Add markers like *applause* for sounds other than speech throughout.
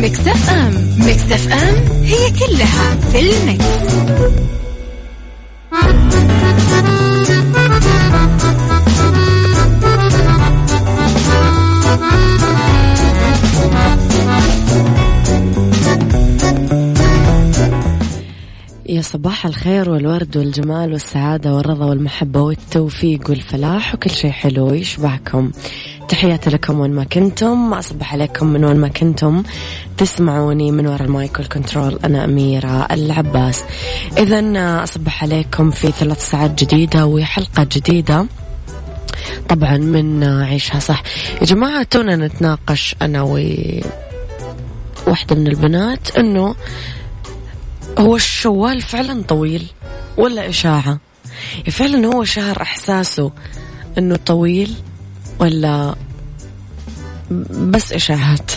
على مكتف أم. مكتف أم هي كلها في المكس. يا صباح الخير والورد والجمال والسعادة والرضا والمحبة والتوفيق والفلاح وكل شيء حلو يشبهكم. تحياتي لكم وين ما كنتم. أصبح عليكم من وين ما كنتم. تسمعوني من وراء ال mic وال control أنا أميرة العباس. إذا أصبح عليكم في ثلاث ساعات جديدة وحلقة جديدة. طبعا من عيشها صح. يا جماعة تونا نتناقش أنا و واحدة من البنات أنه هو شوال فعلا طويل ولا إشاعة؟ فعلا هو شهر إحساسه أنه طويل ولا بس إشاعات؟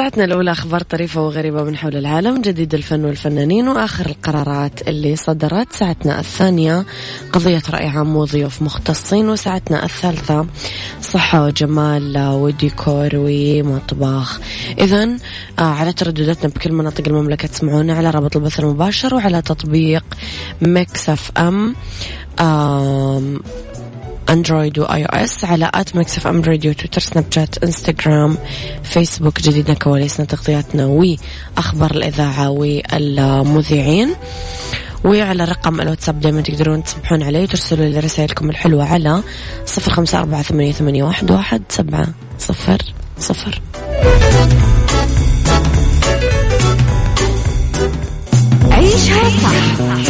ساعتنا الأولى أخبار طريفة وغريبة من حول العالم جديد الفن والفنانين وآخر القرارات اللي صدرت ساعتنا الثانية. قضية رأي عام وضيوف مختصين وساعتنا الثالثة صحة وجمال وديكور ومطبخ. إذا آه، على تردداتنا بكل مناطق المملكة تسمعونا على رابط البث المباشر وعلى تطبيق Mix FM Android و iOS على at Mix FM Radio تويتر سناب شات انستغرام فيسبوك جديدنا كواليسنا تغطياتنا وأخبار الإذاعة والمذيعين. وعلى رقم الواتساب دائما تقدرون تصبحون عليه وترسلوا لي رسائلكم الحلوة على صفر خمسة أربعة ثمانية, ثمانية واحد, واحد سبعة صفر صفر. عيشها صح.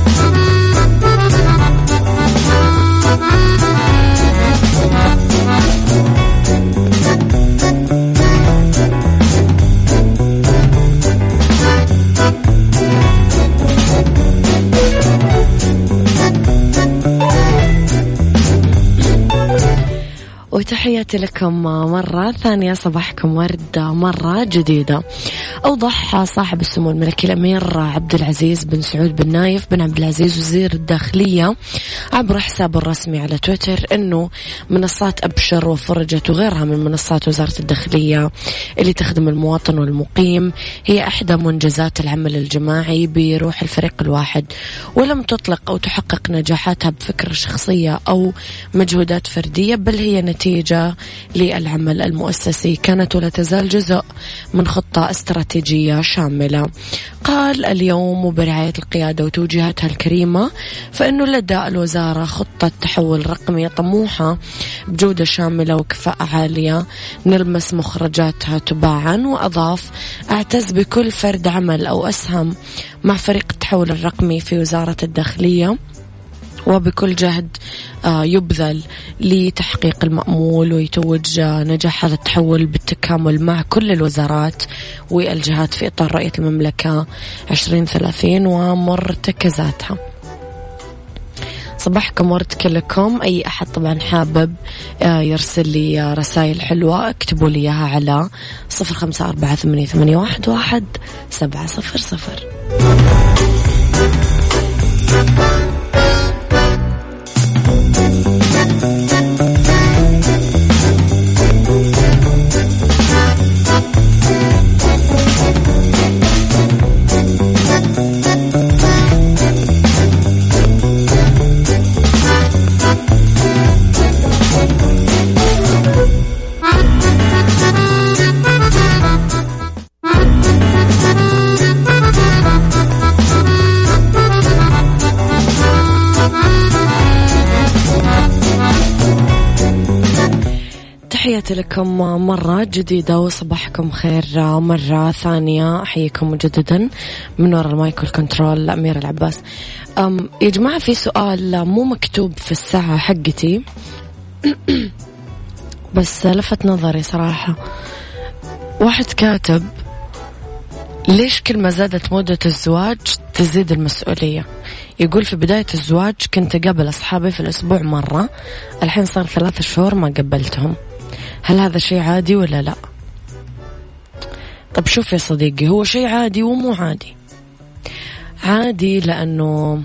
وتحياتي لكم مرة ثانية صباحكم وردة مرة جديدة. أوضح صاحب السمو الملكي الأمير عبد العزيز بن سعود بن نايف بن عبد العزيز وزير الداخلية عبر حسابه الرسمي على تويتر أنه منصات أبشر وفرجت وغيرها من منصات وزارة الداخلية اللي تخدم المواطن والمقيم هي إحدى منجزات العمل الجماعي بروح الفريق الواحد ولم تطلق أو تحقق نجاحاتها بفكرة شخصية أو مجهودات فردية بل هي نتيجة للعمل المؤسسي. كانت ولا تزال جزء من خطة استراتيجية شاملة. قال اليوم وبرعاية القيادة وتوجيهاتها الكريمة فإنه لدى الوزارة خطة تحول رقمية طموحة بجودة شاملة وكفاءة عالية نلمس مخرجاتها تباعا وأضاف أعتز بكل فرد عمل أو أسهم مع فريق التحول الرقمي في وزارة الداخلية. وبكل جهد آه، يبذل لتحقيق المأمول ويتوج آه، نجاح هذا التحول بالتكامل مع كل الوزارات والجهات في إطار رؤية المملكة 2030 ومرتكزاتها. صباحكم ورد كلكم أي أحد طبعا حابب آه، يرسل لي رسائل حلوة اكتبوا لي إياها على صفر خمسة أربعة ثمانية واحد سبعة صفر صفر. لكم مرة جديدة وصباحكم خير مرة ثانية. أحييكم مجددا من وراء المايك والكنترول أميرة العباس. أم يا جماعة في سؤال مو مكتوب في الساعة حقتي. *coughs* بس لفت نظري صراحة. واحد كاتب ليش كل ما زادت مدة الزواج تزيد المسؤولية؟ يقول في بداية الزواج كنت أقابل أصحابي في الأسبوع مرة. الحين صار ثلاث شهور ما قبلتهم. هل هذا شيء عادي ولا لا؟ طب شوف يا صديقي هو شيء عادي ومو عادي. عادي لأنه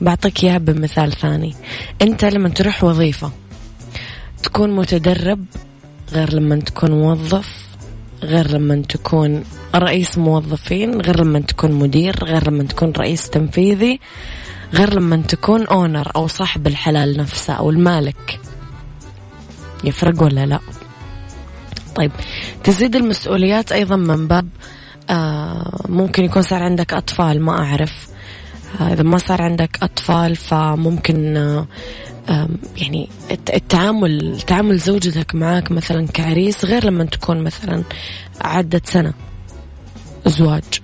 بعطيك إياها بمثال ثاني. أنت لما تروح وظيفة تكون متدرب غير لما تكون موظف غير لما تكون رئيس موظفين غير لما تكون مدير غير لما تكون رئيس تنفيذي غير لما تكون اونر أو صاحب الحلال نفسه أو المالك. يفرق ولا لا؟ طيب تزيد المسؤوليات أيضا من باب آه ممكن يكون صار عندك أطفال ما أعرف. آه إذا ما صار عندك أطفال فممكن آه يعني التعامل تعامل زوجتك معك مثلا كعريس غير لما تكون مثلا عدت سنة زواج.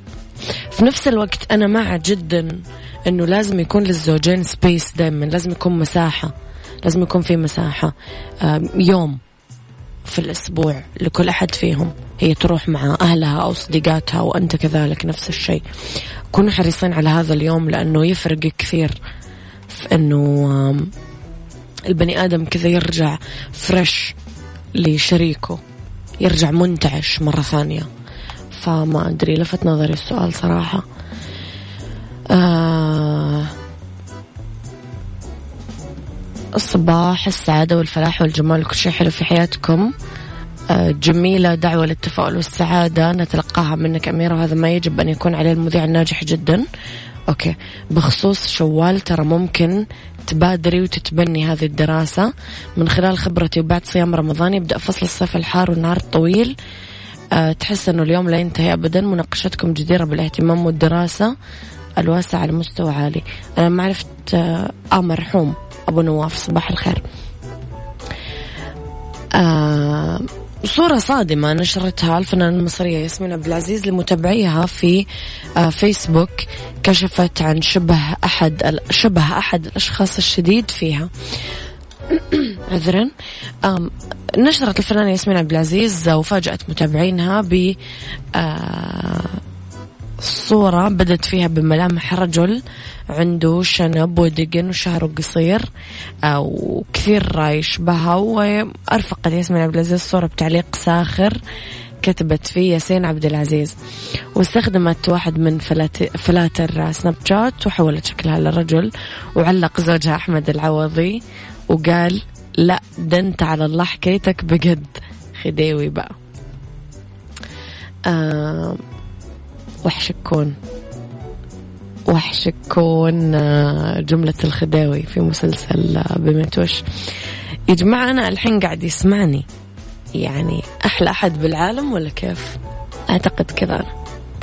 في نفس الوقت أنا مع جدا أنه لازم يكون للزوجين space دائما لازم يكون مساحة. لازم يكون في مساحة يوم في الأسبوع لكل أحد فيهم. هي تروح مع أهلها أو صديقاتها وأنت كذلك نفس الشيء. كونوا حريصين على هذا اليوم لأنه يفرق كثير في أنه البني آدم كذا يرجع fresh لشريكه يرجع منتعش مرة ثانية. فما أدري لفت نظري السؤال صراحة. آه الصباح السعادة والفلاح والجمال وكل شيء حلو في حياتكم. آه جميلة دعوة للتفاؤل والسعادة. نتلقاها منك أميرة وهذا ما يجب أن يكون عليه المذيع الناجح جدا. أوكي. بخصوص شوال ترى ممكن تبادري وتتبني هذه الدراسة. من خلال خبرتي وبعد صيام رمضان يبدأ فصل الصيف الحار والنهار الطويل أه تحس أنه اليوم لا ينتهي أبدا. مناقشتكم جديرة بالاهتمام والدراسة الواسع على مستوى عالي. أنا ما عرفت آه, آه مرحوم أبو نواف صباح الخير. آه صورة صادمة نشرتها الفنانة المصرية ياسمين عبد العزيز لمتابعيها في آه، فيسبوك كشفت عن شبه أحد شبه أحد الأشخاص الشديد فيها. *clears throat* عذرا. نشرت الفنانة ياسمين عبد العزيز وفاجأت متابعينها ب آه، صورة بدت فيها بملامح رجل عنده شنب ودقن وشعره قصير آه، وكثير يشبهها وأرفقت ياسمين عبد العزيز الصورة بتعليق ساخر كتبت فيه ياسين عبد العزيز. واستخدمت واحد من فلاتر سناب شات وحولت شكلها لرجل وعلق زوجها أحمد العوضي وقال لا دنت على الله حكيتك بجد. خديوي بقى. آه وحش الكون. وحش الكون آه، جملة الخداوي في مسلسل آه، بميت وش يا جماعة أنا الحين قاعد يسمعني. يعني أحلى أحد بالعالم ولا كيف؟ أعتقد كذا أنا.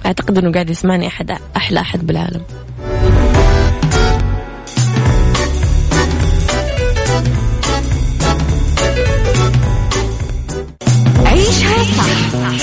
أعتقد أنه قاعد يسمعني أحد أحلى أحد بالعالم. عيشها صح.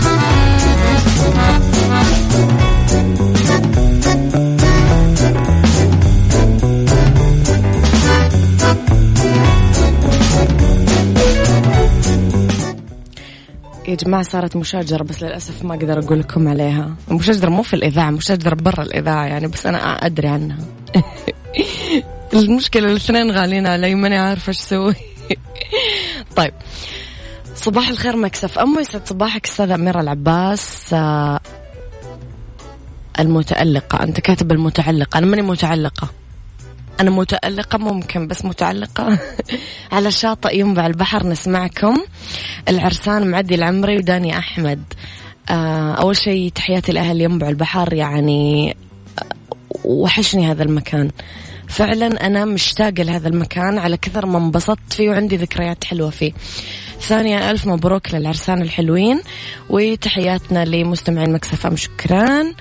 يا جماعة صارت مشاجرة بس للأسف ما أقدر أقول لكم عليها. مشاجرة مو في الإذاعة مشاجرة برا الإذاعة يعني بس أنا أدري عنها. *laughs* المشكلة الاثنين غالين علي ماني عارفة إيش أسوي. *laughs* طيب. صباح الخير مكسف. أم يسعد صباحك أستاذة أميرة العباس. آه، المتألقة. أنت كاتب المتعلقة. أنا ماني متعلقة. أنا متألقة ممكن بس متعلقة. *laughs* على شاطئ ينبع البحر نسمعكم. العرسان معدي العمري وداني أحمد. آه، أول شيء تحياتي لأهل ينبع البحر يعني آه، وحشني هذا المكان. فعلا أنا مشتاقة لهذا المكان. على كثر ما انبسطت فيه وعندي ذكريات حلوة فيه. ثانيا ألف مبروك للعرسان الحلوين وتحياتنا لمستمعين مكسف أم. شكرا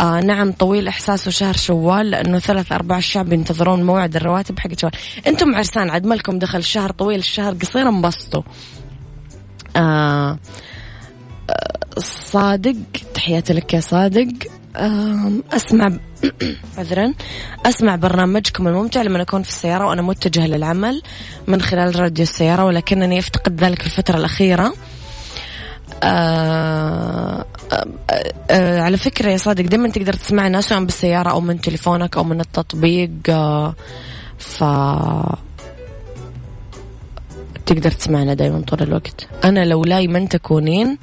آه نعم طويل إحساسه شهر شوال لأنه ثلاث أرباع الشعب ينتظرون موعد الرواتب حق شوال. أنتم عرسان عاد مالكم دخل الشهر طويل الشهر قصير انبسطوا. آه صادق تحياتي لك يا صادق. أسمع *clears throat* عذرا. أسمع برنامجكم الممتع لما أكون في السيارة وأنا متجهة للعمل من خلال راديو السيارة ولكنني أفتقد ذلك الفترة الأخيرة. آه آه آه على فكرة يا صادق دائما تقدر تسمعنا سواء بالسيارة أو من تليفونك أو من التطبيق آه ف تقدر تسمعنا دائما طول الوقت. أنا لولاي من تكونين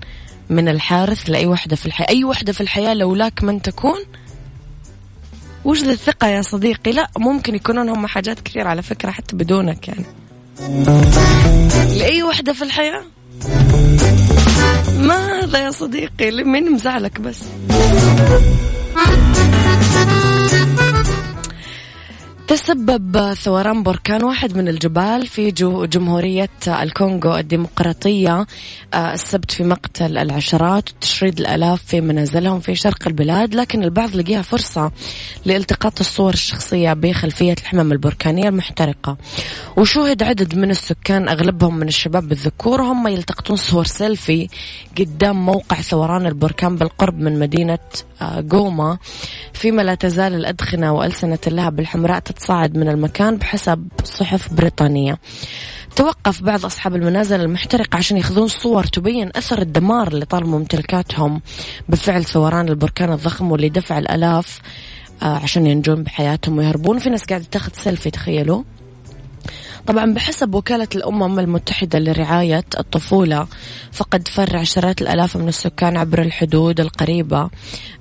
من الحارث لأي وحدة في الحياة. أي وحدة في الحياة لولاك من تكون؟ ذا الثقة يا صديقي؟ لا ممكن يكونون هم حاجات كثير على فكرة حتى بدونك يعني. لأي وحدة في الحياة؟ ماذا يا صديقي؟ مين مزعلك بس؟ تسبب ثوران بركان واحد من الجبال في جمهورية الكونغو الديمقراطية آه، السبت في مقتل العشرات وتشريد الآلاف في منازلهم في شرق البلاد لكن البعض لقيها فرصة لالتقاط الصور الشخصية بخلفية الحمم البركانية المحترقة. وشوهد عدد من السكان أغلبهم من الشباب الذكور هم يلتقطون صور سيلفي قدام موقع ثوران البركان بالقرب من مدينة جوما فيما لا تزال الأدخنة وألسنة اللهب الحمراء تتصاعد من المكان بحسب صحف بريطانية. توقف بعض أصحاب المنازل المحترقة عشان يأخذون صور تبين أثر الدمار اللي طال ممتلكاتهم. بفعل ثوران البركان الضخم واللي دفع الآلاف عشان ينجون بحياتهم ويهربون. في ناس قاعدة تاخذ سيلفي تخيلوا. طبعا بحسب وكالة الأمم المتحدة لرعاية الطفولة فقد فر عشرات الآلاف من السكان عبر الحدود القريبة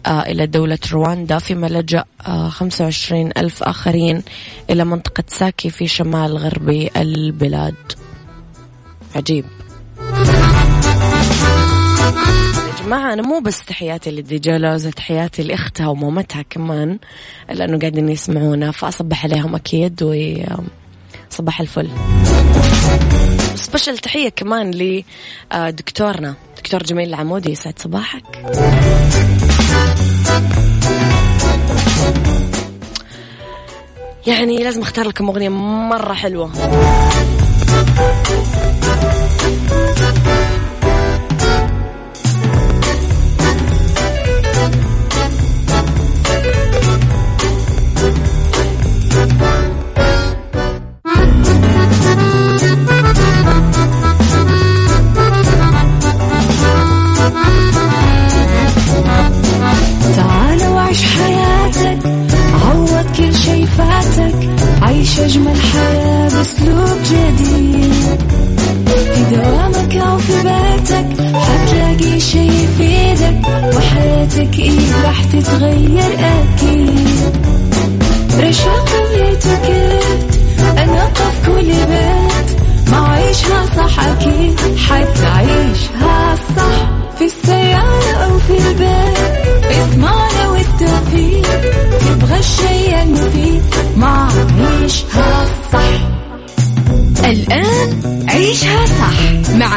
آه إلى دولة رواندا فيما لجأ آه 25 ألف آخرين إلى منطقة ساكي في شمال غربي البلاد. عجيب. جماعة أنا مو بس تحياتي للديجولوز تحياتي لأختها ومامتها كمان لأنه قاعدين يسمعونا فأصبح عليهم أكيد و صباح الفل. سبيشل تحية كمان لدكتورنا دكتور جميل العمودي. يسعد صباحك. يعني لازم أختار لكم أغنية مرة حلوة. عيش أجمل حياة بأسلوب جديد. في دوامك أو في بيتك حتلاقي شي يفيدك وحياتك إيه راح تتغير أكيد. رشاق ويتوكيت أنا قف كل بيت.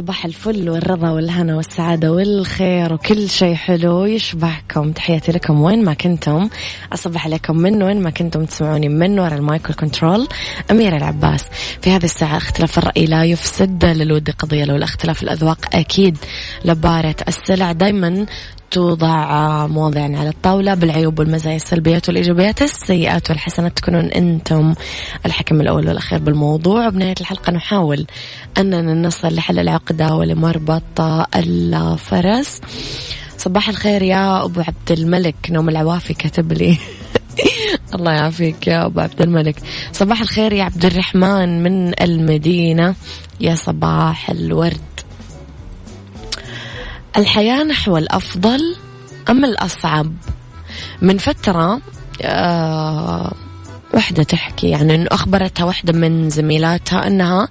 صباح الفل والرضا والهنا والسعادة والخير وكل شيء حلو يشبهكم. تحياتي لكم وين ما كنتم. أصبح عليكم من وين ما كنتم تسمعوني من وراء ال mic وال control أميرة العباس. في هذه الساعة اختلاف الرأي لا يفسد للود قضية لو الاختلاف الأذواق. أكيد لبارة السلع دايما توضع مواضيعنا على الطاولة بالعيوب والمزايا السلبيات والإيجابيات السيئات والحسنات. تكونون أنتم الحكم الأول والأخير بالموضوع. وبنهاية الحلقة نحاول أننا نصل لحل العقدة ولمربط الفرس. صباح الخير يا أبو عبد الملك. نوم العوافي كتب لي. *laughs* الله يعافيك يا أبو عبد الملك. صباح الخير يا عبد الرحمن من المدينة. يا صباح الورد. الحياة نحو الأفضل أم الأصعب؟ من فترة آه وحدة تحكي يعني أنه أخبرتها واحدة من زميلاتها أنها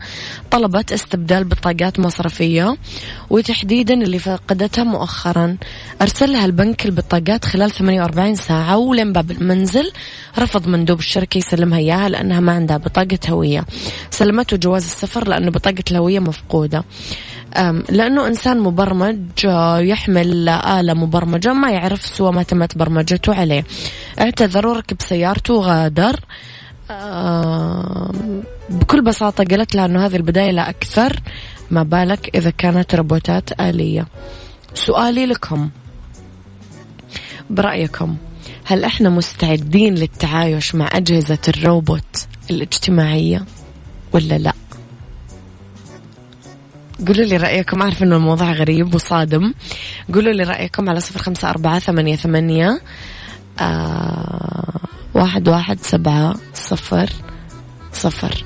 طلبت استبدال بطاقات مصرفية وتحديدا اللي فقدتها مؤخرا. أرسل لها البنك البطاقات خلال 48 ساعة ولين باب المنزل رفض مندوب الشركة يسلمها إياها لأنها ما عندها بطاقة هوية. سلمته جواز السفر لأنه بطاقة الهوية مفقودة. لأنه إنسان مبرمج آه، يحمل آلة مبرمجة ما يعرف سوى ما تمت برمجته عليه. اعتذر وركب سيارته وغادر بكل بساطة قالت لها أنه هذه البداية لا أكثر. ما بالك إذا كانت روبوتات آلية. سؤالي لكم. برأيكم هل إحنا مستعدين للتعايش مع أجهزة الروبوت الاجتماعية ولا لا؟ قولوا لي رأيكم. أعرف إنه الموضوع غريب وصادم. قولوا لي رأيكم على صفر خمسة أربعة ثمانية ثمانية آه واحد واحد سبعة صفر صفر.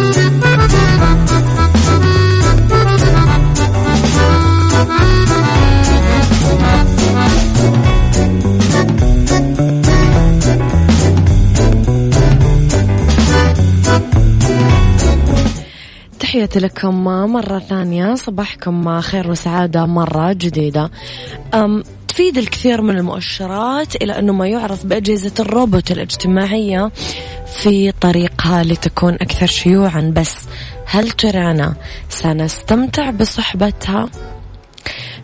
تحياتي لكم مرة ثانية. صباحكم خير وسعادة مرة جديدة. تفيد الكثير من المؤشرات إلى أنه ما يعرف بأجهزة الروبوت الاجتماعية في طريقها لتكون أكثر شيوعا. بس هل ترانا سنستمتع بصحبتها؟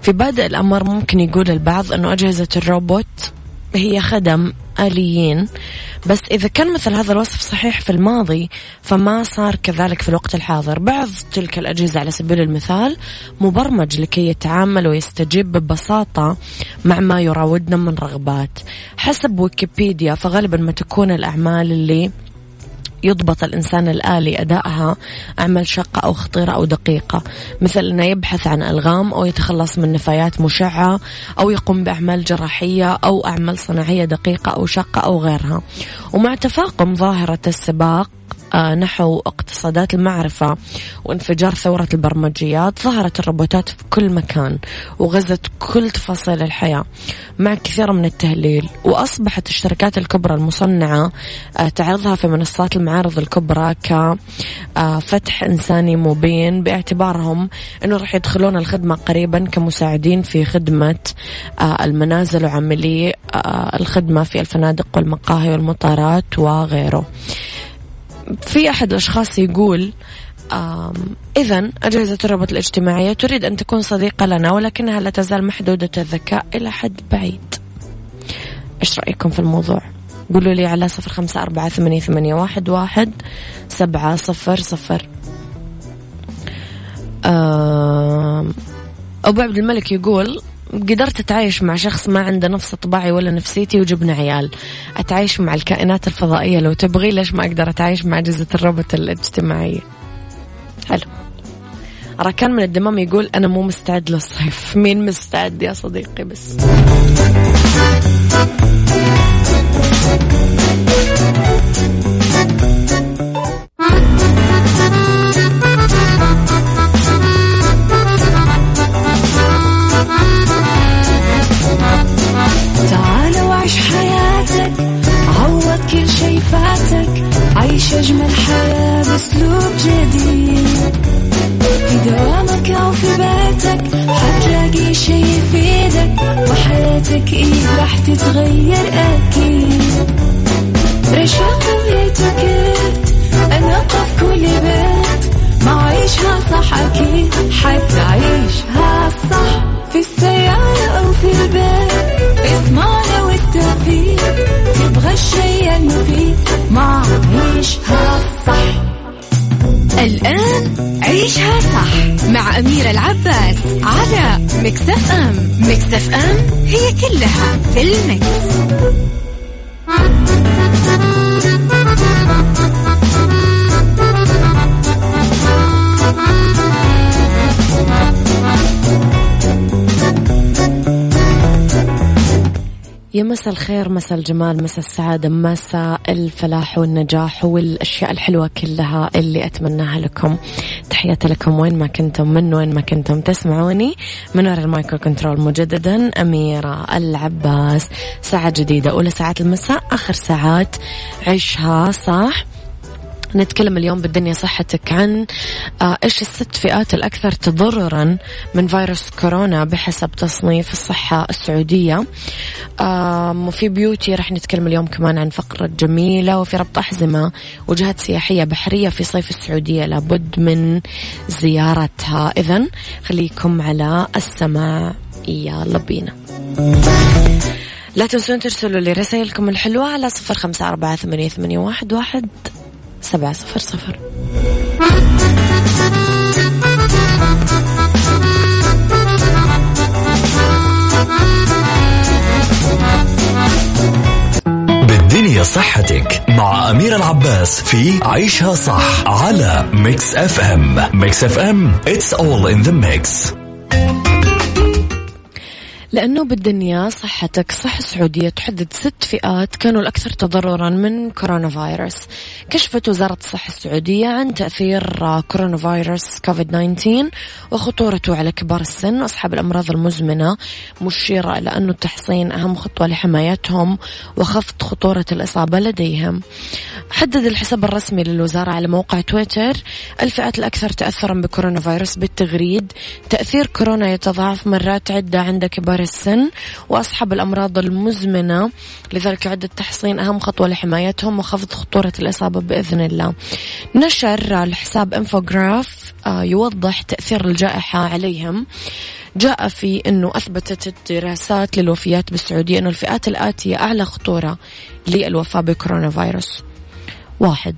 في بادئ الأمر ممكن يقول البعض أنه أجهزة الروبوت هي خدم آليين. بس إذا كان مثل هذا الوصف صحيح في الماضي فما صار كذلك في الوقت الحاضر. بعض تلك الأجهزة على سبيل المثال مبرمج لكي يتعامل ويستجيب ببساطة مع ما يراودنا من رغبات. حسب ويكيبيديا فغالبا ما تكون الأعمال اللي يضبط الإنسان الآلي أدائها أعمال شاقة أو خطيرة أو دقيقة. مثل أنه يبحث عن ألغام أو يتخلص من نفايات مشعة أو يقوم بأعمال جراحية أو أعمال صناعية دقيقة أو شاقة أو غيرها. ومع تفاقم ظاهرة السباق نحو اقتصادات المعرفة وانفجار ثورة البرمجيات ظهرت الروبوتات في كل مكان وغزت كل تفاصيل الحياة مع كثير من التهليل. وأصبحت الشركات الكبرى المصنعة آه، تعرضها في منصات المعارض الكبرى كفتح آه، إنساني مبين باعتبارهم أنه راح يدخلون الخدمة قريبا كمساعدين في خدمة المنازل وعملي الخدمة في الفنادق والمقاهي والمطارات وغيره. في أحد الأشخاص يقول إذا أجهزة الربط الاجتماعية تريد أن تكون صديقة لنا ولكنها لا تزال محدودة الذكاء إلى حد بعيد. إيش رأيكم في الموضوع؟ قولوا لي على صفر خمسة أربعة ثمانية, ثمانية واحد, واحد سبعة صفر صفر. أبو عبد الملك يقول قدرت أتعايش مع شخص ما عنده نفس طباعي ولا نفسيتي وجبنا عيال. أتعايش مع الكائنات الفضائية. لو تبغي ليش ما أقدر أتعايش مع أجهزة الروبوت الاجتماعية حلو. راكان من الدمام يقول أنا مو مستعد للصيف. مين مستعد يا صديقي بس؟ Mix FM هي كلها في ال mix. يا مساء الخير مساء الجمال مساء السعادة مساء الفلاح والنجاح والأشياء الحلوة كلها اللي أتمناها لكم تحياتي لكم وين ما كنتم من وين ما كنتم تسمعوني. من وراء ال mic وال control مجددا أميرة العباس. ساعة جديدة أولى ساعات المساء آخر ساعات عيشها صح. نتكلم اليوم بالدنيا صحتك عن آه، إيش الست فئات الأكثر تضررا من فيروس كورونا بحسب تصنيف الصحة السعودية. وفي بيوتي راح نتكلم اليوم كمان عن فقرة جميلة وفي ربط أحزمة وجهات سياحية بحرية في صيف السعودية. لابد من زيارتها. اذا خليكم على السماع. يلا بينا. لا تنسون ترسلوا لي رسائلكم الحلوة على صفر خمسة أربعة ثمانية, واحد. سبعة صفر صفر. بالدنيا صحتك مع أمير العباس في عيشها صح على ميكس اف ام Mix FM it's all in the mix. لأنه بالدنيا صحتك صحة السعودية تحدد ست فئات كانوا الأكثر تضررا من كورونا فيروس كشفت وزارة الصحة السعودية عن تأثير كورونا فيروس كوفيد 19 وخطورته على كبار السن. وأصحاب الأمراض المزمنة مشيرة إلى أنه التحصين أهم خطوة لحمايتهم وخفض خطورة الإصابة لديهم. حدد الحساب الرسمي للوزارة على موقع تويتر. الفئات الأكثر تأثرا بكورونا فيروس بالتغريد. تأثير كورونا يتضاعف مرات عدة عند كبار السن وأصحاب الأمراض المزمنة. لذلك يعد التحصين أهم خطوة لحمايتهم وخفض خطورة الإصابة بإذن الله. نشر الحساب انفوجراف آه، يوضح تأثير الجائحة عليهم. جاء في أنه أثبتت الدراسات للوفيات بالسعودية أنه الفئات الآتية أعلى خطورة للوفاة بكورونا فيروس. واحد.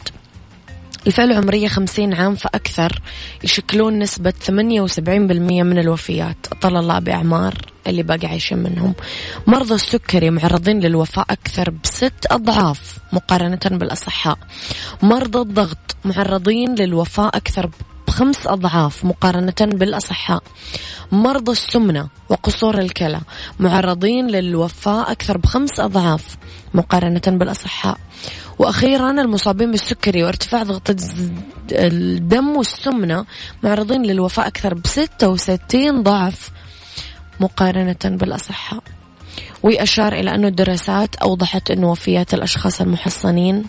الفئة العمرية خمسين عام فأكثر يشكلون نسبة ثمانية وسبعين بالمية من الوفيات. أطل الله بأعمار اللي باقي عايشين منهم. مرضى السكري معرضين للوفاة أكثر بست أضعاف مقارنة بالأصحاء. مرضى الضغط معرضين للوفاة أكثر بخمس أضعاف مقارنة بالأصحاء. مرضى السمنة وقصور الكلى معرضين للوفاة أكثر بخمس أضعاف مقارنة بالأصحاء. وأخيرا المصابين بالسكري وارتفاع ضغط الدم والسمنة معرضين للوفاة أكثر بستة وستين ضعف مقارنة بالأصحاء. وأشار إلى أن الدراسات أوضحت أن وفيات الأشخاص المحصنين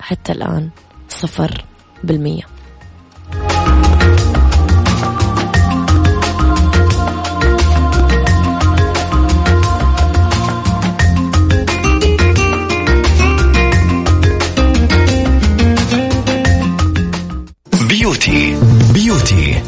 حتى الآن صفر بالمية.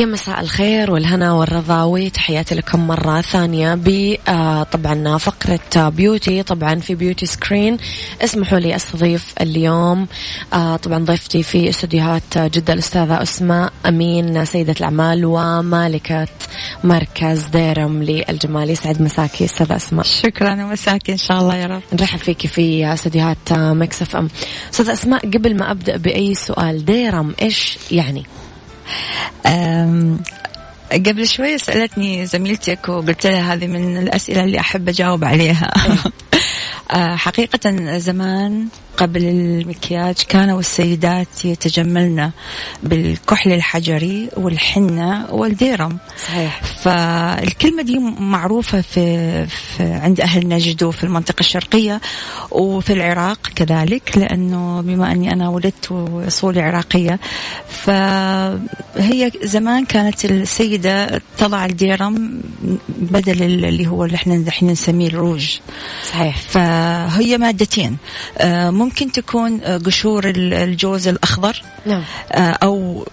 يا مساء الخير والهنا والرضا وتحياتي لكم مرة ثانية ب آه، طبعا فقرة beauty طبعا في beauty screen اسمحوا لي أستضيف اليوم آه، طبعا ضيفتي في استديوهات جدة الأستاذة أسماء أمين سيدة الأعمال ومالكة مركز ديرم للجمال. يسعد مساكي أستاذة أسماء. شكرا ومساكي إن شاء الله يا رب. نرحب فيكي في استديوهات ميكس اف ام. أستاذة أسماء قبل ما أبدأ بأي سؤال ديرم إيش يعني؟ قبل شوي سألتني زميلتك وقلت لها هذه من الأسئلة اللي أحب أجاوب عليها. *laughs* آه، حقيقة زمان قبل المكياج كانوا السيدات يتجملن بالكحل الحجري والحنة والديرم. صحيح. فالكلمة دي معروفة في, في عند أهل نجد وفي المنطقة الشرقية وفي العراق كذلك لأنه بما أني أنا ولدت وأصولي عراقية فهي زمان كانت السيدة تضع الديرم بدل اللي هو اللي إحنا نسميه الروج. صحيح. فهي مادتين. آه، ممكن تكون آه، قشور الجوز الأخضر نعم. آه، أو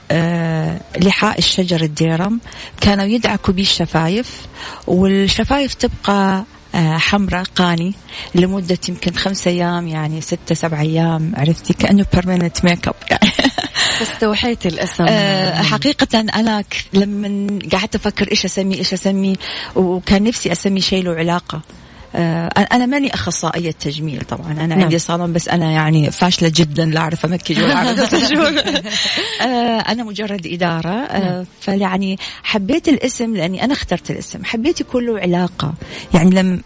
لحاء الشجر الديرم. كانوا يدعكوا به الشفايف والشفايف تبقى حمراء قاني لمدة يمكن خمسة أيام يعني ستة سبعة أيام عرفتي؟ كأنه permanent make up يعني *laughs* استوحيت الأسم. أه حقيقة أنا لما قعدت أفكر إيش أسمي إيش أسمي وكان نفسي أسمي شيء له علاقة. آه، أنا ماني أخصائية تجميل طبعا. أنا نعم. عندي صالون بس أنا يعني فاشلة جدا لا أعرف أمكيج ولا أعرف. *laughs* آه، أنا مجرد إدارة. آه، فيعني حبيت الاسم لأني أنا اخترت الاسم. حبيت يكون له علاقة. يعني لم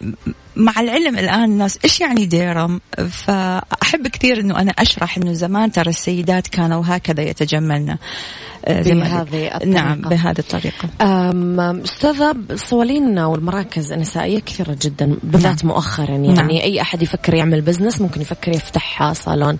مع العلم الآن الناس إيش يعني ديرم؟ فأحب كثير إنه أنا أشرح إنه زمان ترى السيدات كانوا هكذا يتجملن آه، بهذه. الطريقة. نعم بهذه الطريقة. أم، أستاذة الصوالين والمراكز النسائية كثيرة جدا بالذات مؤخرا. يعني نعم. أي أحد يفكر يعمل بزنس ممكن يفكر يفتح صالون.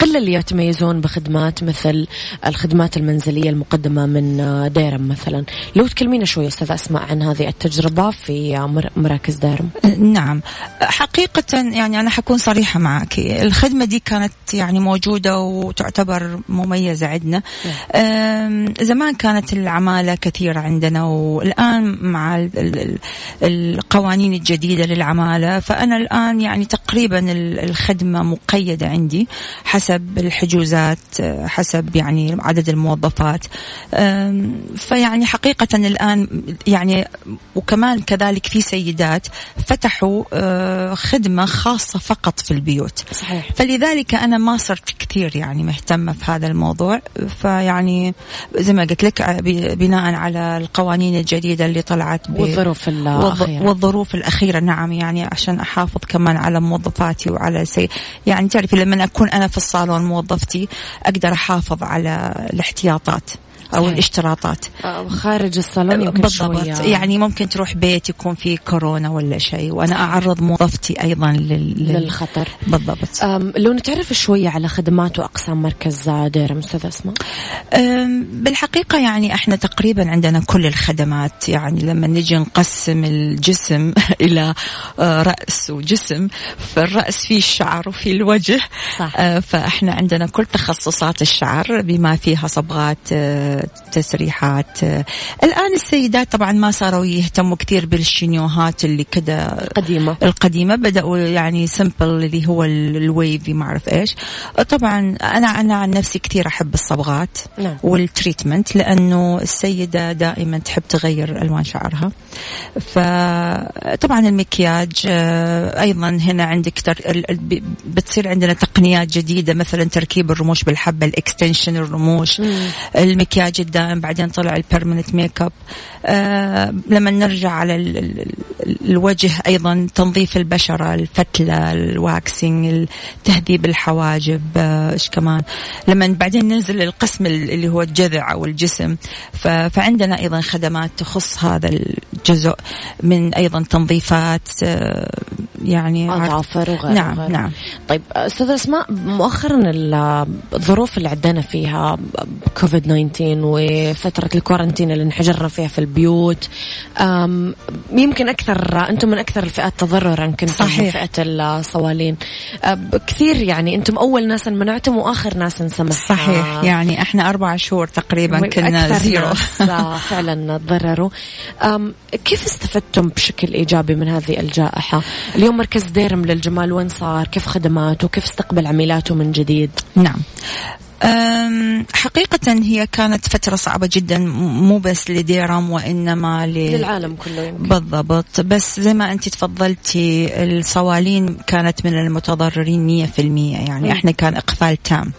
قلة اللي يتميزون بخدمات مثل الخدمات المنزلية المقدمة من ديرم مثلا. لو تكلمينا شوي أستاذ أسماء عن هذه التجربة في مر- مراكز ديرم نعم. حقيقة يعني أنا حكون صريحة معك. الخدمة دي كانت يعني موجودة وتعتبر مميزة عندنا. أم، زمان كانت العمالة كثيرة عندنا والآن مع ال- ال- القوانين الجديدة للعمالة فأنا الآن يعني تقريبا ال- الخدمة مقيدة عندي حسب الحجوزات حسب يعني عدد الموظفات. فيعني حقيقة الآن يعني وكمان كذلك في سيدات فتحوا أه، خدمة خاصة فقط في البيوت. صحيح. فلذلك أنا ما صرت كثير يعني مهتمة في هذا الموضوع. فيعني زي ما قلت لك ب- بناء على القوانين الجديدة اللي طلعت ب- والظروف والظ- الأخيرة والظروف الأخيرة. نعم يعني عشان أحافظ كمان على موظفاتي وعلى سي يعني تعرفي لما أكون أنا في الصالون موظفتي أقدر أحافظ على الاحتياطات. أو صحيح. الاشتراطات. أه، خارج الصالون يمكن بالضبط. شوية. يعني ممكن تروح بيت يكون فيه كورونا ولا شيء وأنا أعرض موظفتي أيضا لل... لل... للخطر. بالضبط. لو نتعرف شوية على خدمات وأقسام مركز ديرم أستاذ أسماء؟ أم، بالحقيقة يعني إحنا تقريبا عندنا كل الخدمات. يعني لما نجي نقسم الجسم *laughs* إلى آه، رأس وجسم فالرأس فيه الشعر وفيه الوجه. صح. آه، فإحنا عندنا كل تخصصات الشعر بما فيها صبغات آه، تسريحات. الآن السيدات طبعا ما صاروا يهتموا كثير بالشينيونات اللي كده قديمة القديمة بدأوا يعني simple اللي هو ال- ال wavy ما أعرف إيش. طبعا أنا أنا عن نفسي كثير أحب الصبغات نعم. وال treatment لأنه السيدة دائما تحب تغير ألوان شعرها. فطبعا المكياج آه، أيضا هنا عندك تر... بتصير عندنا تقنيات جديدة مثلا تركيب الرموش بالحبة ال extension الرموش. المكياج الدائم بعدين طلع ال permanent make up آه لما نرجع على ال- ال- ال- الوجه أيضا تنظيف البشرة الفتلة ال waxing تهذيب الحواجب آه، إيش كمان. لما بعدين ننزل القسم ال- اللي هو الجذع أو الجسم فعندنا أيضا خدمات تخص هذا الجزء من أيضا تنظيفات آه، يعني أظافر وغيره نعم وغيره. نعم. طيب أستاذ أسماء مؤخرا ال- الظروف اللي عدينا فيها كوفيد 19 وفترة ال quarantine اللي انحجرنا فيها في البيوت. يمكن أكثر أنتم من أكثر الفئات تضررا كنتم صحيح. فئة الصوالين. كثير يعني أنتم أول ناس منعتم وآخر ناس انسمح صحيح. يعني إحنا أربع شهور تقريبا كنا zero. ناس آه، *laughs* فعلا تضرروا كيف استفدتم بشكل إيجابي من هذه الجائحة؟ اليوم مركز ديرم للجمال وين صار؟ كيف خدماته؟ كيف استقبل عميلاته من جديد؟ نعم. حقيقة هي كانت فترة صعبة جدا م- مو بس لديرم وإنما ل... للعالم كله يمكن. بالضبط. بس زي ما أنت تفضلتي الصوالين كانت من المتضررين مية في المية. يعني إحنا كان إقفال تام.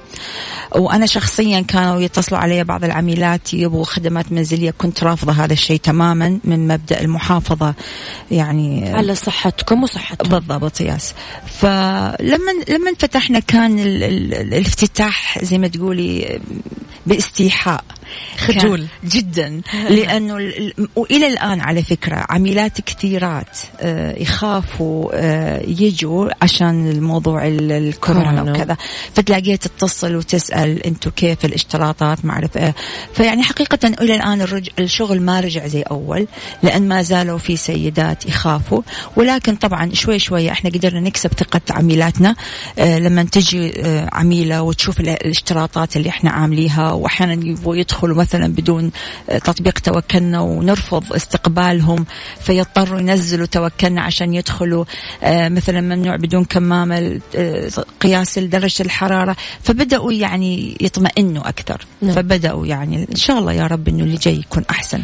وأنا شخصيا كانوا يتصلوا علي بعض العميلات يبغوا خدمات منزلية كنت رافضة هذا الشيء تماما من مبدأ المحافظة يعني على صحتكم وصحتهم. بالضبط ياس. فلما لما فتحنا كان ال ال الافتتاح زي ما تقولي باستيحاء. خجول. جدا. *laughs* لأنه ال- ال- وإلى الآن على فكرة عميلات كثيرات آه، يخافوا آه، يجوا عشان الموضوع ال- الكورونا كورونا. وكذا. فتلاقيها تتصل وتسأل أنتم كيف الاشتراطات ما اعرف إيه فيعني حقيقة إلى الآن الرج... الشغل ما رجع زي أول لأن ما زالوا في سيدات يخافوا. ولكن طبعا شوي شوي إحنا قدرنا نكسب ثقة عميلاتنا. آه، لما تجي آه، عميلة وتشوف ال- الاشتراطات اللي إحنا عامليها واحيانا يبغوا يدخلوا مثلا بدون آه، تطبيق توكلنا ونرفض استقبالهم فيضطروا ينزلوا توكلنا عشان يدخلوا آه، مثلا ممنوع بدون كمامة آه، قياس درجه الحرارة. فبدأوا يعني يطمئنوا أكثر. نعم. فبدأوا يعني إن شاء الله يا رب إنه اللي جاي يكون أحسن.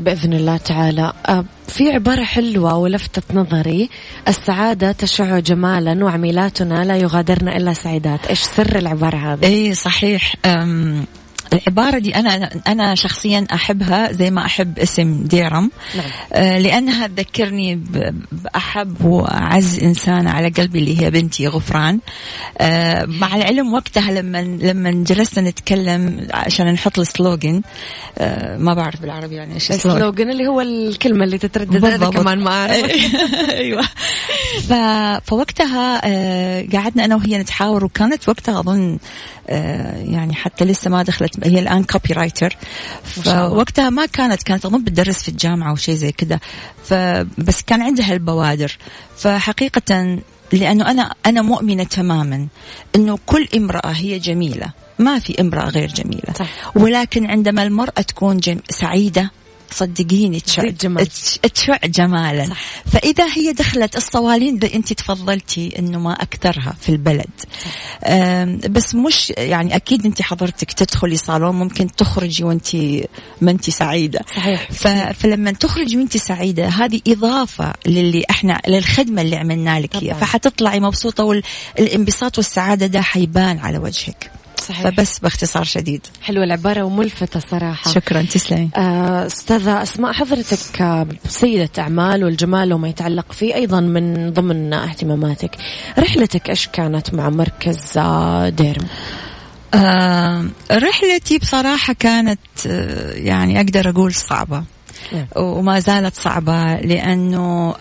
بإذن الله تعالى. آه، في عبارة حلوة ولفتت نظري. السعادة تشع جمالا وعميلاتنا لا يغادرن إلا سعيدات. إيش سر العبارة هذه؟ اي صحيح. العبارة دي أنا أنا شخصيا أحبها زي ما أحب اسم ديرم. نعم. آه، لأنها تذكرني بأحب وأعز إنسانة على قلبي اللي هي بنتي غفران. آه، مع العلم وقتها لما لما جلسنا نتكلم عشان نحط السلوجن آه، ما بعرف بالعربي يعني إيش ال slogan اللي هو الكلمة اللي تتردد أنا. كمان ما أعرف. *laughs* ف... فوقتها قعدنا أنا وهي نتحاور وكانت وقتها آه، يعني حتى لسه ما دخلت هي الآن copywriter. فوقتها ما كانت كانت اظن بتدرس في الجامعة أو شيء زي كذا. فبس كان عندها البوادر. فحقيقة لأنه أنا أنا مؤمنة تماما إنه كل امرأة هي جميلة. ما في امرأة غير جميلة. صح. ولكن عندما المرأة تكون جم... سعيدة صدقيني تشع جمال. تش- تشع جمالا صح. فإذا هي دخلت الصوالين أنت تفضلتي أنه ما أكثرها في البلد بس مش يعني أكيد أنت حضرتك تدخلي صالون ممكن تخرجي وأنت ما أنت سعيدة صحيح. فلما تخرجي وأنت سعيدة هذه إضافة للي إحنا للخدمة اللي عملنا لك طبعاً. فحتطلعي مبسوطة والانبساط والسعادة ده حيبان على وجهك صحيح. فبس باختصار شديد. حلوة العبارة وملفتة صراحة. شكرا تسلمي. آه، أستاذة أسماء حضرتك آه، سيدة أعمال والجمال وما يتعلق فيه أيضا من ضمن اهتماماتك. رحلتك إيش كانت مع مركز آه، ديرم؟ آه رحلتي بصراحة كانت آه، يعني أقدر أقول صعبة. نعم. وما زالت صعبة لأنه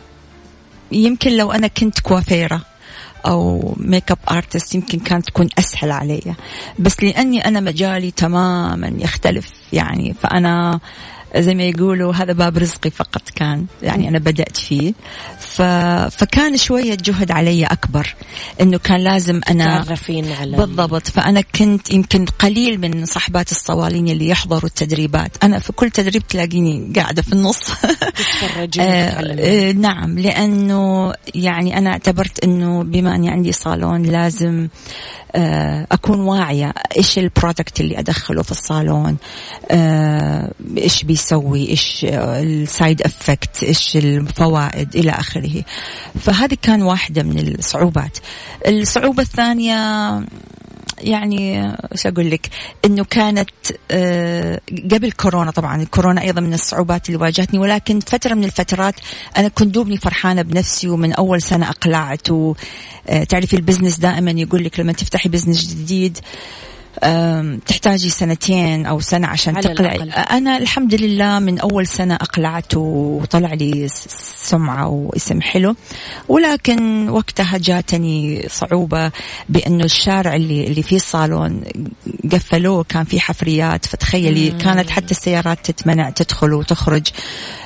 يمكن لو أنا كنت كوافيرة. أو make up artist يمكن كانت تكون أسهل علي. بس لأني أنا مجالي تماما يختلف يعني فأنا زي ما يقولوا هذا باب رزقي فقط كان يعني أنا بدأت فيه. ف... فكان شوية جهد علي أكبر إنه كان لازم أنا تعرفين على بالضبط. فأنا كنت يمكن قليل من صاحبات الصوالين اللي يحضروا التدريبات. أنا في كل تدريب تلاقيني قاعدة في النص. تتفرجين *laughs* آه،. آه، نعم لأنه يعني أنا اعتبرت أنه بما أني عندي صالون لازم آه، أكون واعية إيش ال product اللي أدخله في الصالون إيش بيسوي إيش آه، ال side effect إيش الفوائد إلى آخره. فهذه كان واحدة من الصعوبات. الصعوبة الثانية يعني إيش أقول لك إنه كانت آه، قبل كورونا طبعا الكورونا أيضا من الصعوبات اللي واجهتني ولكن فترة من الفترات أنا كنت دوبني فرحانة بنفسي ومن أول سنة أقلعت وتعرفي ال business دائما يقول لك لما تفتحي business جديد تحتاجي سنتين أو سنة عشان الأقل. أنا الحمد لله من أول سنة أقلعت وطلع لي سمعة واسم حلو. ولكن وقتها جاتني صعوبة بأنه الشارع اللي اللي فيه الصالون قفلوه كان في حفريات. فتخيلي كانت حتى السيارات تتمنع تدخل وتخرج.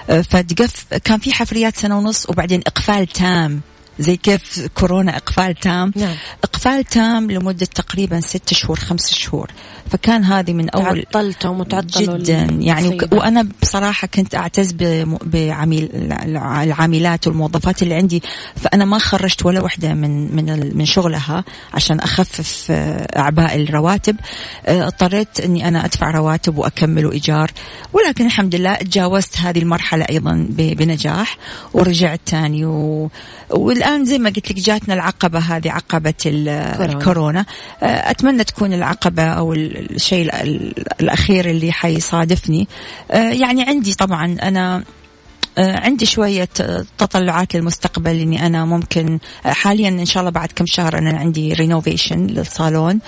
آه، فتقف كان في حفريات سنة ونص وبعدين إقفال تام. زي كيف كورونا إقفال تام. نعم. إقفال تام لمدة تقريبا ست شهور خمس شهور. فكان هذه من أول تعطلتم وتعطلوا جدا. يعني وك-. وأنا بصراحة كنت أعتز بم- بعميل الع- العاملات والموظفات اللي عندي. فأنا ما خرجت ولا وحدة من من ال- من شغلها عشان أخفف آه، أعباء الرواتب. آه، اضطريت إني أنا أدفع رواتب وأكمل إيجار. ولكن الحمد لله تجاوزت هذه المرحلة أيضا ب- بنجاح ورجعت تاني و... والان زي ما قلت لك جاتنا العقبة هذه كورونا. الكورونا آه، أتمنى تكون العقبة أو ال- الشيء ال- ال- الأخير اللي حيصادفني آه، يعني عندي طبعا أنا آه، عندي شوية آه، تطلعات للمستقبل إني أنا ممكن آه، حاليا إن شاء الله بعد كم شهر أنا عندي renovation للصالون.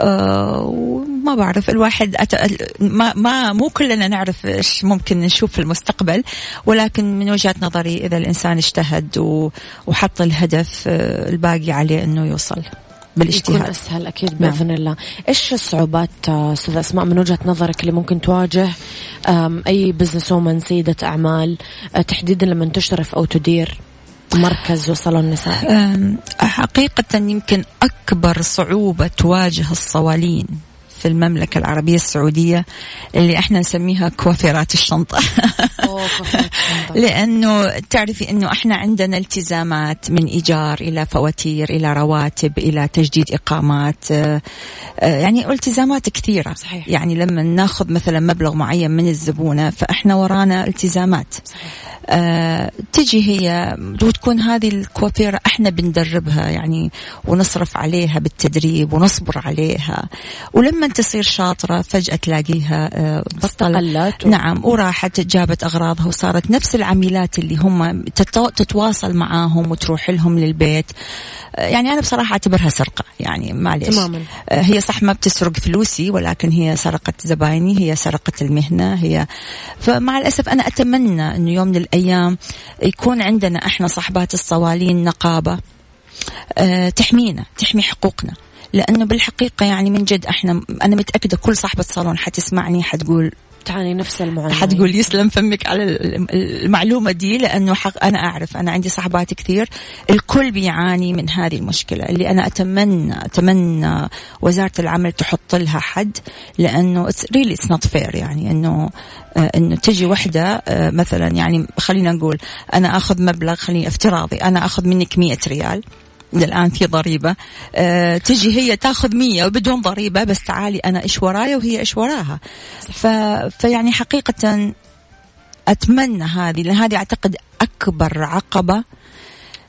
آه، وما بعرف الواحد أت... ما ما مو كلنا نعرف إيش ممكن نشوف في المستقبل ولكن من وجهة نظري إذا الإنسان اجتهد و... وحط الهدف آه، الباقي عليه إنه يوصل. يكون بالاجتهاد أسهل أكيد نعم. بإذن الله. إيش الصعوبات آه، أستاذ أسماء من وجهة نظرك اللي ممكن تواجه أي business وومن سيدة أعمال آه، تحديدا لما تشرف أو تدير مركز وصالون نسائي أم، حقيقة يمكن أكبر صعوبة تواجه الصوالين. في المملكة العربية السعودية اللي إحنا نسميها كوافيرات الشنطة. *laughs* لأنه تعرفي أنه إحنا عندنا التزامات من إيجار إلى فواتير إلى رواتب إلى تجديد إقامات. آه، آه، يعني التزامات كثيرة. صحيح. يعني لما ناخذ مثلا مبلغ معين من الزبونة فإحنا ورانا التزامات. آه، تجي هي وتكون هذه الكوافيرة إحنا بندربها يعني ونصرف عليها بالتدريب ونصبر عليها. ولما تصير شاطرة فجأة تلاقيها آه، بطل استقلت و- نعم وراحت جابت أغراضها وصارت نفس العميلات اللي هم تتو- تتواصل معاهم وتروح لهم للبيت. آه، يعني أنا بصراحة أعتبرها سرقة يعني معليش. تماماً. آه، هي صح ما بتسرق فلوسي ولكن هي سرقت زبايني هي سرقت المهنة هي فمع الأسف أنا أتمنى أنه يوم من الأيام يكون عندنا إحنا صاحبات الصوالين نقابة تحمينا تحمي حقوقنا. لأنه بالحقيقة يعني من جد إحنا أنا متأكدة كل صاحبة صالون حتسمعني حتقول تعاني نفس المعاناة. حتقول يسلم فمك على ال- المعلومة دي لأنه حق أنا أعرف أنا عندي صحبات كثير الكل بيعاني من هذه المشكلة اللي أنا أتمنى أتمنى وزارة العمل تحط لها حد لأنه it's really it's not fair يعني أنه آه، إنه تجي وحدة آه، مثلا يعني خلينا نقول أنا آخذ مبلغ خليني افتراضي أنا آخذ منك 100 ريال الآن في ضريبة. أه تجي هي تاخذ مية وبدون ضريبة بس تعالي أنا إيش ورايا وهي إيش وراها. ف... فيعني حقيقة أتمنى هذه لأن هذه أعتقد أكبر عقبة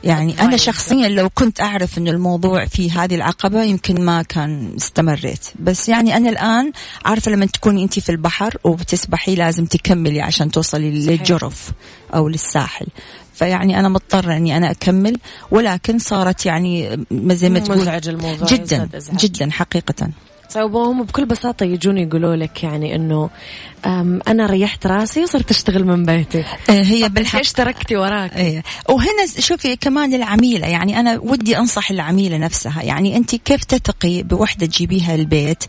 يعني أنا شخصيا لو كنت أعرف أن الموضوع في هذه العقبة يمكن ما كان استمريت بس يعني أنا الآن عارفة لما تكوني أنت في البحر وبتسبحي لازم تكملي عشان توصلي صحيح. للجرف أو للساحل فيعني أنا مضطرة أني أنا أكمل ولكن صارت يعني زي ما تقول مزعج الموضوع جدا. جدا حقيقة طيب هم بكل بساطة يجون يقولوا لك يعني إنه أم، أنا ريحت راسي وصرت أشتغل من بيتي. آه، هي بالحق. إيش تركتي وراك؟ إيه. وهنا شوفي كمان العميلة يعني أنا ودي أنصح العميلة نفسها. يعني أنت كيف تثقي بوحدة تجيبيها البيت؟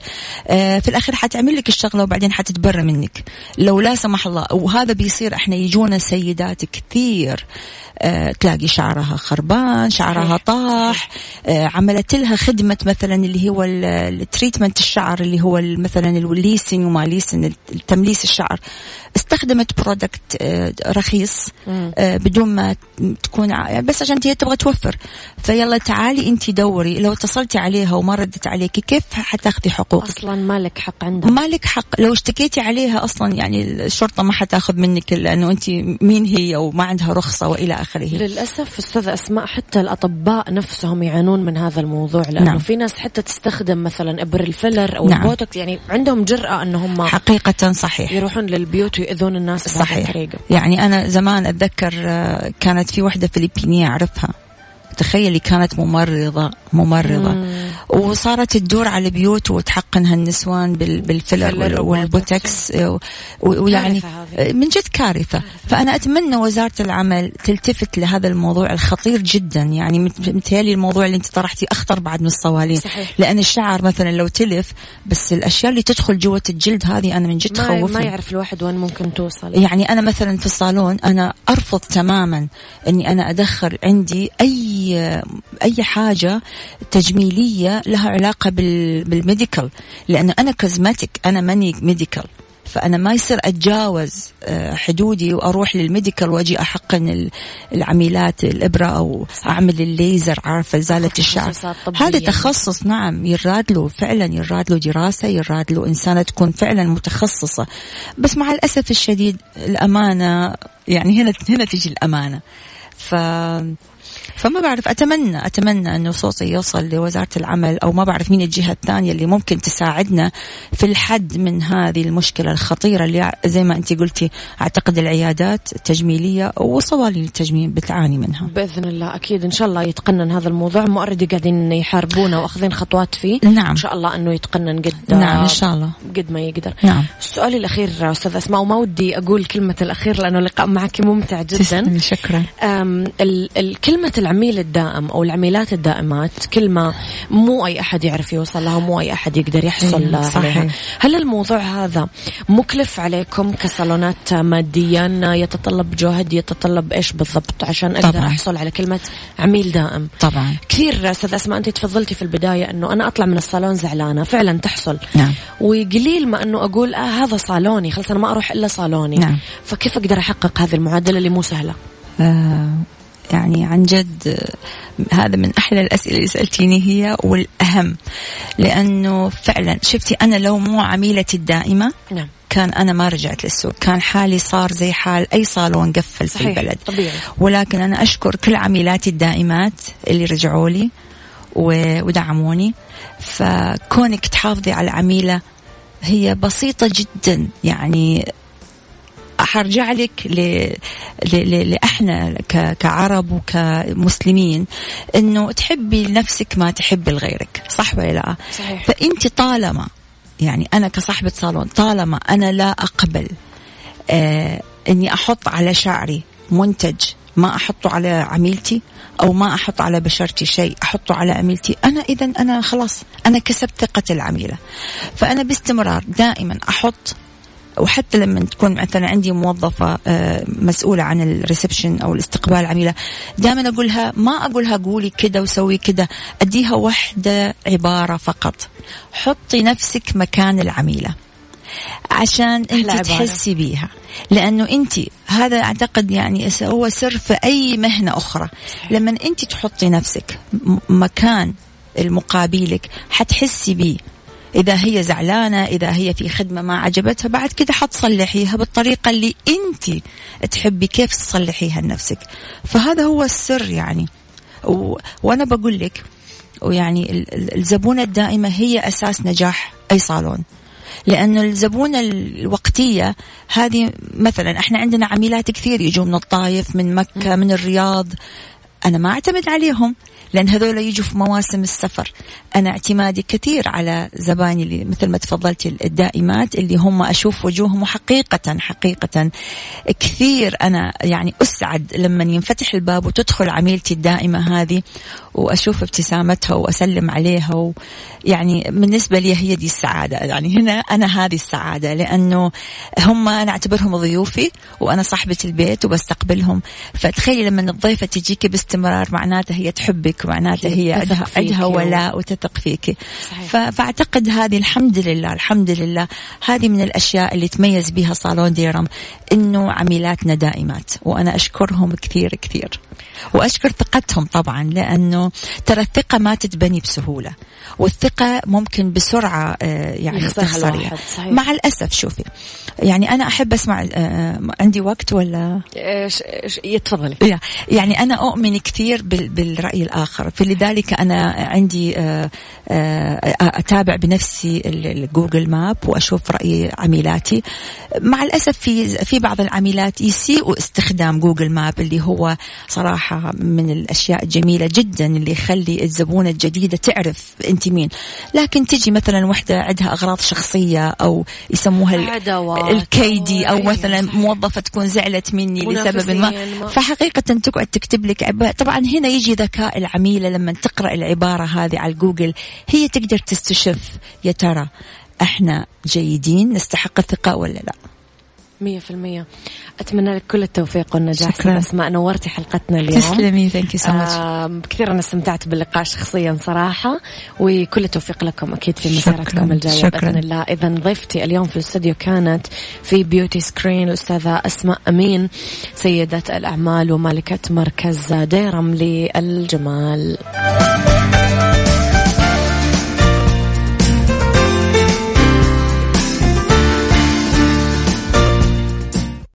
آه في الأخير حتعمل لك الشغلة وبعدين حتتبرى منك. لو لا سمح الله وهذا بيصير إحنا يجونا سيدات كثير. آه تلاقي شعرها خربان شعرها. طاح. عملت لها خدمة مثلا اللي هو ال- ال treatment الشعر اللي هو مثلا الليسن وما ليسن تمليس الشعر. استخدمت product آه، رخيص. آه، بدون ما تكون ع- بس عشان هي تبغى توفر. فيلا تعالي انت دوري. لو اتصلتي عليها وما ردت عليكي كيف حتاخذي حقوقك؟ أصلا مالك حق عندها. ما لك حق. لو اشتكيتي عليها أصلا يعني الشرطة ما حتاخذ منك لأنه انت مين هي وما عندها رخصة وإلى آخره. للأسف أستاذ أسماء حتى الأطباء نفسهم يعانون من هذا الموضوع لأنه نعم. في ناس حتى تستخدم مثلا إبر ال filler أو نعم. البوتوكس يعني عندهم جرأة أن هم حقيقة صحيح. يروحون للبيوت ويؤذون الناس صحيح. الطريقة يعني أنا زمان أتذكر آه، كانت في وحدة فلبينية أعرفها. تخيلي كانت ممرضة ممرضة. مم. وصارت تدور على بيوت وتحقنها النسوان بال- بال filler filler وال- والبوتكس. و- ويعني من جد كارثة. فأنا أتمنى وزارة العمل تلتفت لهذا الموضوع الخطير جدا. يعني مت- متهيألي الموضوع اللي أنت طرحتيه أخطر بعد من الصوالين صحيح. لأن الشعر مثلا لو تلف بس الأشياء اللي تدخل جوة الجلد هذه أنا من جد ما, تخوفني. ما يعرف الواحد وين ممكن توصل. يعني أنا مثلا في الصالون أنا أرفض تماما أني أنا أدخل عندي أي أي حاجة تجميلية لها علاقة بال بالميديكال. لأنه أنا cosmetic أنا ماني medical. فأنا ما يصير أتجاوز آه، حدودي وأروح لل medical وأجي أحقن ال- العميلات الإبرة أو أعمل الليزر عارفة إزالة الشعر. هذا تخصص نعم يراد له فعلا يراد له دراسة يراد له إنسانة تكون فعلا متخصصة. بس مع الأسف الشديد الأمانة يعني هنا هنا تجي الأمانة. ف فما بعرف أتمنى أتمنى أنه صوتي يوصل لوزارة العمل أو ما بعرف مين الجهة الثانية اللي ممكن تساعدنا في الحد من هذه المشكلة الخطيرة اللي زي ما أنت قلتي أعتقد العيادات التجميلية وصوالين التجميل بتعاني منها. بإذن الله أكيد إن شاء الله يتقنن هذا الموضوع. هم أوريدي قاعدين يحاربونه وأخذين خطوات فيه. نعم. إن شاء الله أنه يتقنن قد نعم إن شاء الله. قد ما يقدر. نعم. السؤال الأخير أستاذ أسماء وما ودي أقول كلمة الأخير لأنه اللقاء معك ممتع جدا. شكرا. الكلمة كلمة العميل الدائم أو العميلات الدائمات كلمة مو أي أحد يعرف يوصل لها مو أي أحد يقدر يحصل إيه، عليها صحيح. هل الموضوع هذا مكلف عليكم كصالونات ماديا يتطلب جهد يتطلب إيش بالضبط عشان أقدر طبعاً. أحصل على كلمة عميل دائم طبعا كثير أستاذ أسماء أنت تفضلتي في البداية إنه أنا أطلع من الصالون زعلانة فعلا تحصل نعم. وقليل ما إنه أقول آه هذا صالوني خلص أنا ما أروح إلا صالوني نعم. فكيف أقدر أحقق هذه المعادلة اللي مو سهلة آه يعني عن جد هذا من أحلى الأسئلة اللي سألتيني هي والأهم. لأنه فعلا شفتي أنا لو مو عميلتي الدائمة نعم. كان أنا ما رجعت للسوق. كان حالي صار زي حال أي صالون قفل في صحيح، البلد. طبيعي. ولكن أنا أشكر كل عميلاتي الدائمات اللي رجعوا لي ودعموني. فكونك تحافظي على العميلة هي بسيطة جدا. يعني حرجع لك ل... ل... ل... لإحنا ك... كعرب وكمسلمين إنه تحبي لنفسك ما تحبي لغيرك صح ولا لا صحيح. فأنت طالما يعني أنا كصاحبة صالون طالما أنا لا أقبل آه إني أحط على شعري منتج ما أحطه على عميلتي أو ما أحط على بشرتي شيء أحطه على عميلتي أنا اذا أنا خلاص أنا كسبت ثقة العميلة فأنا باستمرار دائما أحط وحتى لما تكون مثلا عندي موظفة آه، مسؤولة عن الريسبشن أو الاستقبال العميلة دائما أقولها ما أقولها قولي كده وسوي كده أديها واحدة عبارة فقط. حطي نفسك مكان العميلة عشان انت. تحسي بيها. لأنه انت هذا أعتقد يعني هو سر في أي مهنة أخرى. لما انت تحطي نفسك مكان المقابلك حتحسي بيه. إذا هي زعلانة إذا هي في خدمة ما عجبتها بعد كده حتصلحيها بالطريقة اللي أنت تحبي كيف تصلحيها لنفسك. فهذا هو السر يعني. و... وأنا بقول لك ويعني ال- ال- الزبونة الدائمة هي أساس نجاح أي صالون. لأنه الزبونة الوقتية هذه مثلا إحنا عندنا عميلات كثير يجوا من الطايف من مكة من الرياض. أنا ما أعتمد عليهم لأن هذول يجوا في مواسم السفر. أنا اعتمادي كثير على زبايني اللي مثل ما تفضلتي الدائمات اللي هم أشوف وجوههم وحقيقة حقيقة. كثير أنا يعني أسعد لما ينفتح الباب وتدخل عميلتي الدائمة هذه وأشوف ابتسامتها وأسلم عليها يعني بالنسبة لي هي دي السعادة. يعني هنا أنا هذه السعادة لأنه هم أنا أعتبرهم ضيوفي وأنا صاحبة البيت وبستقبلهم. فتخيلي لما الضيفة تجيك باستمرار معناته هي تحبك معناته هي عندها, ولاء وتثق فيك. صحيح. ف- فأعتقد هذه الحمد لله الحمد لله. هذه من الأشياء اللي تميز بها صالون ديرم إنه عميلاتنا دائمات وأنا أشكرهم كثير كثير. وأشكر ثقتهم طبعا لأنه ترى الثقة ما تتبني بسهولة والثقة ممكن بسرعة آه، يعني تخسريها صحيح. مع الأسف شوفي يعني أنا أحب أسمع آه، عندي وقت ولا؟ يتفضلي يا- يعني أنا أؤمن كثير بال- بالرأي الآخر فلذلك أنا عندي آه، أتابع بنفسي ال- الجوجل ماب وأشوف رأي عميلاتي. مع الأسف في في بعض العميلات يسيئوا استخدام جوجل ماب اللي هو صراحة من الأشياء الجميلة جدا اللي يخلي الزبونة الجديدة تعرف أنت مين. لكن تجي مثلا وحدة عندها أغراض شخصية أو يسموها الكيدي أو أو- مثلا. موظفة تكون زعلت مني لسبب ما. فحقيقة تقعد تكتب لك طبعا هنا يجي ذكاء العميلة لما تقرأ العبارة هذه على جوجل هي تقدر تستشف يا ترى إحنا جيدين نستحق الثقة ولا لا؟ مية في المية. أتمنى لك كل التوفيق والنجاح شكراً. أسماء نورتي حلقتنا اليوم. تسلمي thank you so much كثير أنا استمتعت باللقاء شخصيا صراحة وكل التوفيق لكم أكيد في مسيرتكم الجاية شكراً. بإذن الله. إذا ضيفتي اليوم في الاستوديو كانت في بيوتي سكرين الأستاذة أسماء أمين سيدة الأعمال ومالكة مركز ديرم للجمال.